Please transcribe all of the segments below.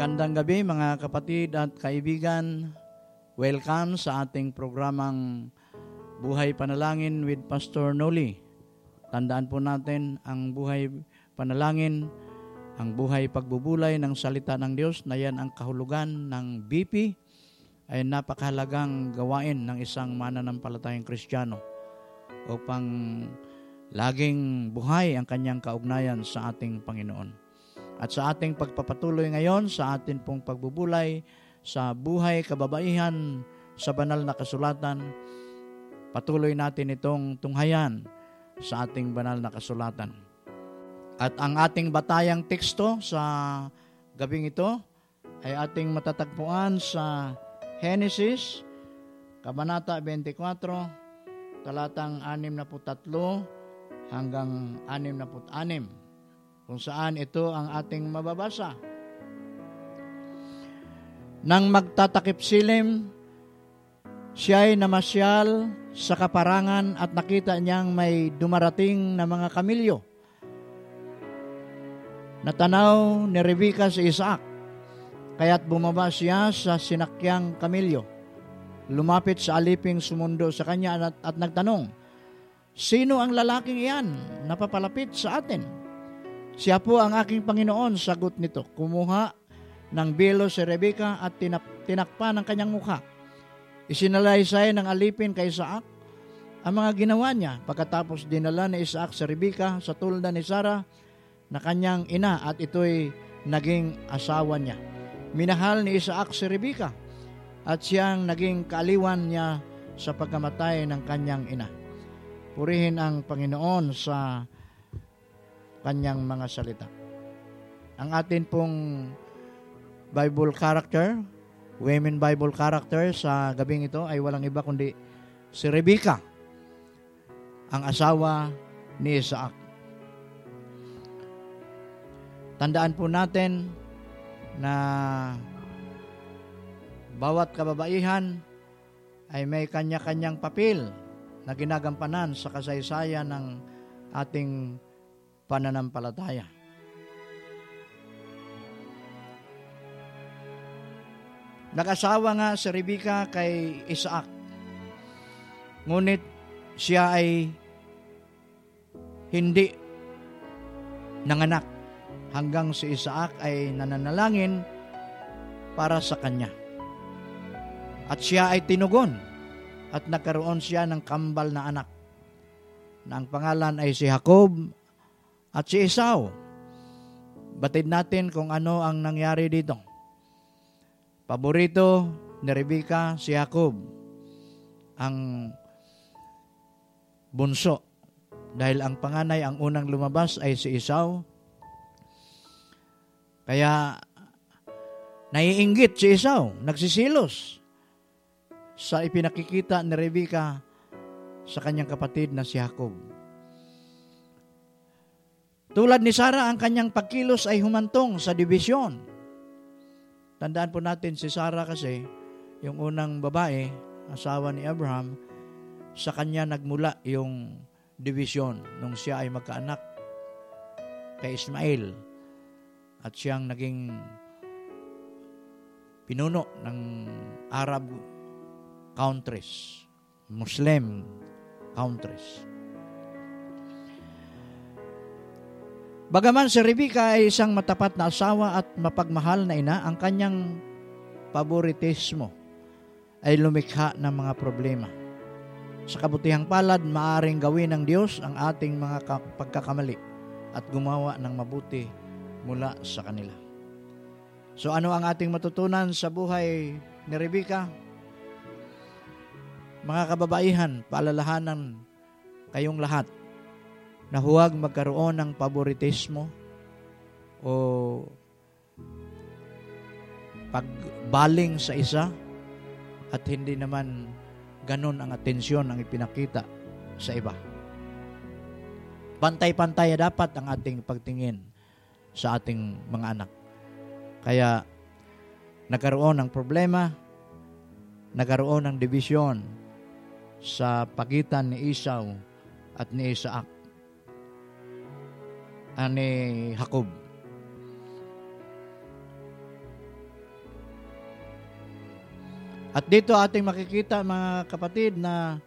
Magandang gabi mga kapatid at kaibigan. Welcome sa ating programang Buhay Panalangin with Pastor Noli. Tandaan po natin ang buhay panalangin, ang buhay pagbubulay ng salita ng Diyos na yan ang kahulugan ng BP ay napakahalagang gawain ng isang mananampalatayang Kristiyano upang laging buhay ang kanyang kaugnayan sa ating Panginoon. At sa ating pagpapatuloy ngayon sa atin pong pagbubulay sa buhay kababaihan sa banal na kasulatan, patuloy natin itong tunghayan sa ating banal na kasulatan. At ang ating batayang teksto sa gabing ito ay ating matatagpuan sa Genesis, Kabanata 24, talatang 63 hanggang 66 kung saan ito ang ating mababasa. Nang magtatakip silim, siya ay namasyal sa kaparangan at nakita niyang may dumarating na mga kamilyo. Natanaw ni Rebecca si Isaac, kaya't bumaba siya sa sinakyang kamilyo. Lumapit sa aliping sumundo sa kanya at, at nagtanong, Sino ang lalaking iyan na papalapit sa atin? Siya po ang aking Panginoon, sagot nito. Kumuha ng bilo si Rebecca at tinap, tinakpa ng kanyang mukha. Isinalaysay ng alipin kay Isaac ang mga ginawa niya. Pagkatapos dinala ni Isaac si Rebecca sa tulda ni Sarah na kanyang ina at ito'y naging asawa niya. Minahal ni Isaac si Rebecca at siyang naging kaaliwan niya sa pagkamatay ng kanyang ina. Purihin ang Panginoon sa kanyang mga salita. Ang atin pong Bible character, women Bible character sa gabing ito ay walang iba kundi si Rebecca, ang asawa ni Isaac. Tandaan po natin na bawat kababaihan ay may kanya-kanyang papel na ginagampanan sa kasaysayan ng ating pananampalataya. Nakasawa nga si Rebecca kay Isaac. Ngunit siya ay hindi nanganak hanggang si Isaac ay nananalangin para sa kanya. At siya ay tinugon at nagkaroon siya ng kambal na anak na ang pangalan ay si Jacob at si Esau. Batid natin kung ano ang nangyari dito. Paborito ni Rebecca si Jacob, ang bunso. Dahil ang panganay, ang unang lumabas ay si Esau. Kaya naiinggit si Esau, nagsisilos sa ipinakikita ni Rebecca sa kanyang kapatid na si Jacob. Tulad ni Sarah, ang kanyang pagkilos ay humantong sa dibisyon. Tandaan po natin si Sarah kasi, yung unang babae, asawa ni Abraham, sa kanya nagmula yung division nung siya ay magkaanak kay Ismael at siyang naging pinuno ng Arab countries, Muslim countries. Bagaman si Rebecca ay isang matapat na asawa at mapagmahal na ina, ang kanyang paboritismo ay lumikha ng mga problema. Sa kabutihang palad, maaring gawin ng Diyos ang ating mga pagkakamali at gumawa ng mabuti mula sa kanila. So ano ang ating matutunan sa buhay ni Rebecca? Mga kababaihan, paalalahanan kayong lahat na huwag magkaroon ng paboritismo o pagbaling sa isa at hindi naman ganun ang atensyon ang ipinakita sa iba. Pantay-pantay dapat ang ating pagtingin sa ating mga anak. Kaya nagkaroon ng problema, nagkaroon ng division sa pagitan ni Esau at ni Isaac ani Jacob. At dito ating makikita mga kapatid na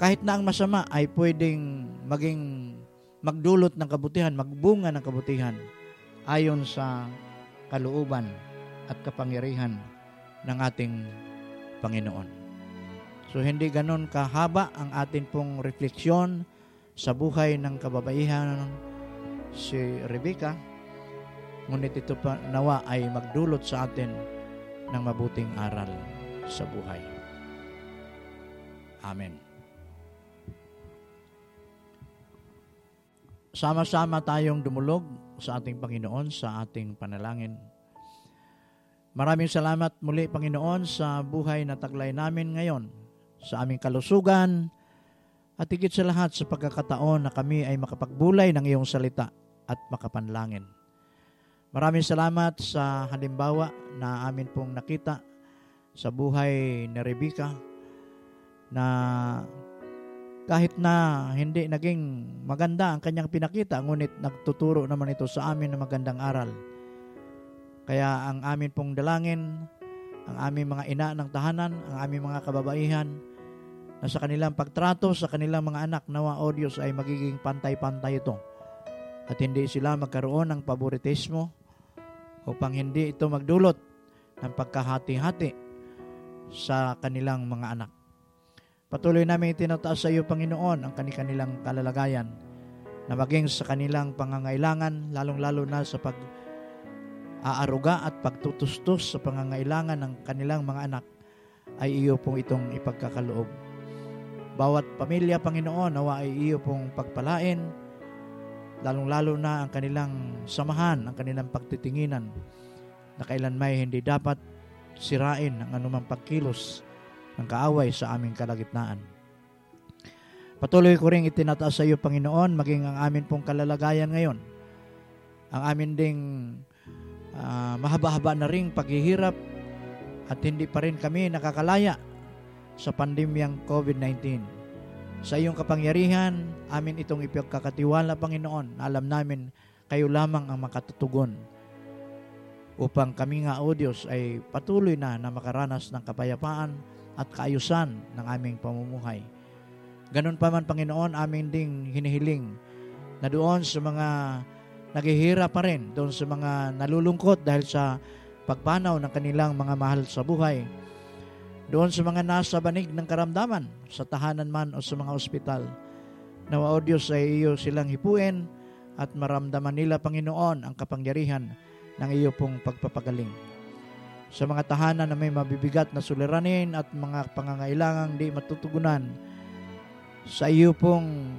kahit na ang masama ay pwedeng maging magdulot ng kabutihan, magbunga ng kabutihan ayon sa kalooban at kapangyarihan ng ating Panginoon. So hindi ganon kahaba ang atin pong refleksyon sa buhay ng kababaihan si Rebecca Ngunit ito pa nawa ay magdulot sa atin ng mabuting aral sa buhay. Amen. Sama-sama tayong dumulog sa ating Panginoon sa ating panalangin. Maraming salamat muli Panginoon sa buhay na taglay namin ngayon, sa aming kalusugan, at higit sa lahat sa pagkakataon na kami ay makapagbulay ng iyong salita at makapanlangin. Maraming salamat sa halimbawa na amin pong nakita sa buhay ni Rebecca na kahit na hindi naging maganda ang kanyang pinakita, ngunit nagtuturo naman ito sa amin ng magandang aral. Kaya ang amin pong dalangin, ang aming mga ina ng tahanan, ang aming mga kababaihan, na sa kanilang pagtrato sa kanilang mga anak, nawa o Diyos ay magiging pantay-pantay ito. At hindi sila magkaroon ng paboritismo, upang hindi ito magdulot ng pagkahati-hati sa kanilang mga anak. Patuloy namin itinataas sa iyo, Panginoon, ang kanilang kalalagayan na maging sa kanilang pangangailangan, lalong-lalo na sa pag aaruga at pagtutustos sa pangangailangan ng kanilang mga anak ay iyo pong itong ipagkakaloob. Bawat pamilya, Panginoon, nawa ay iyo pong pagpalain, lalong-lalo na ang kanilang samahan, ang kanilang pagtitinginan na kailan may hindi dapat sirain ang anumang pagkilos ng kaaway sa aming kalagitnaan. Patuloy ko rin itinataas sa iyo, Panginoon, maging ang amin pong kalalagayan ngayon. Ang amin ding uh, mahaba-haba na ring paghihirap at hindi pa rin kami nakakalaya sa pandemyang COVID-19. Sa iyong kapangyarihan, amin itong ipagkakatiwala, Panginoon. Alam namin, kayo lamang ang makatutugon upang kami nga, O Diyos, ay patuloy na na makaranas ng kapayapaan at kaayusan ng aming pamumuhay. Ganun pa man, Panginoon, amin ding hinihiling na doon sa mga naghihira pa rin, doon sa mga nalulungkot dahil sa pagpanaw ng kanilang mga mahal sa buhay, doon sa mga nasa banig ng karamdaman, sa tahanan man o sa mga ospital. Nawa o Diyos ay iyo silang hipuin at maramdaman nila, Panginoon, ang kapangyarihan ng iyo pong pagpapagaling. Sa mga tahanan na may mabibigat na suliranin at mga pangangailangang di matutugunan, sa iyo pong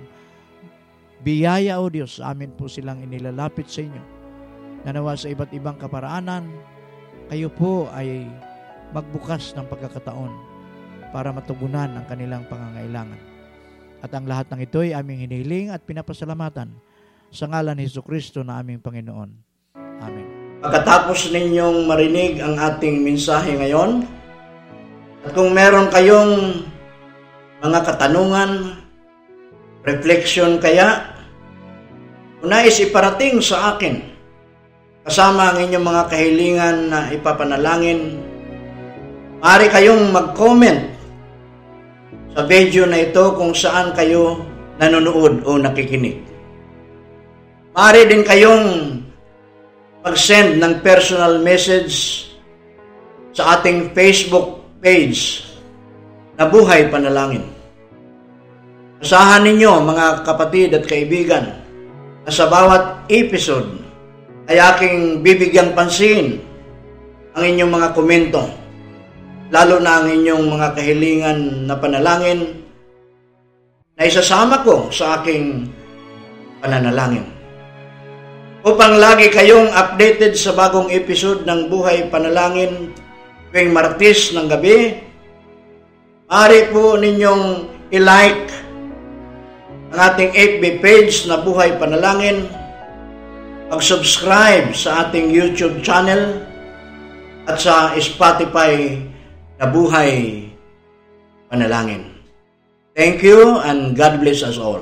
biyaya o Diyos, amin po silang inilalapit sa inyo. Nanawa sa iba't ibang kaparaanan, kayo po ay magbukas ng pagkakataon para matugunan ang kanilang pangangailangan. At ang lahat ng ito ay aming hinihiling at pinapasalamatan sa ngalan ni Hesus Kristo na aming Panginoon. Amen. Pagkatapos ninyong marinig ang ating mensahe ngayon, at kung meron kayong mga katanungan, reflection kaya, unais iparating sa akin, kasama ang inyong mga kahilingan na ipapanalangin Maaari kayong mag-comment sa video na ito kung saan kayo nanonood o nakikinig. Maaari din kayong mag-send ng personal message sa ating Facebook page na Buhay Panalangin. Asahan ninyo mga kapatid at kaibigan na sa bawat episode ay aking bibigyang pansin ang inyong mga komento lalo na ang inyong mga kahilingan na panalangin na isasama ko sa aking pananalangin. Upang lagi kayong updated sa bagong episode ng Buhay Panalangin tuwing Martis ng gabi, maaari po ninyong i-like ang ating FB page na Buhay Panalangin, mag-subscribe sa ating YouTube channel at sa Spotify na buhay panalangin. Thank you and God bless us all.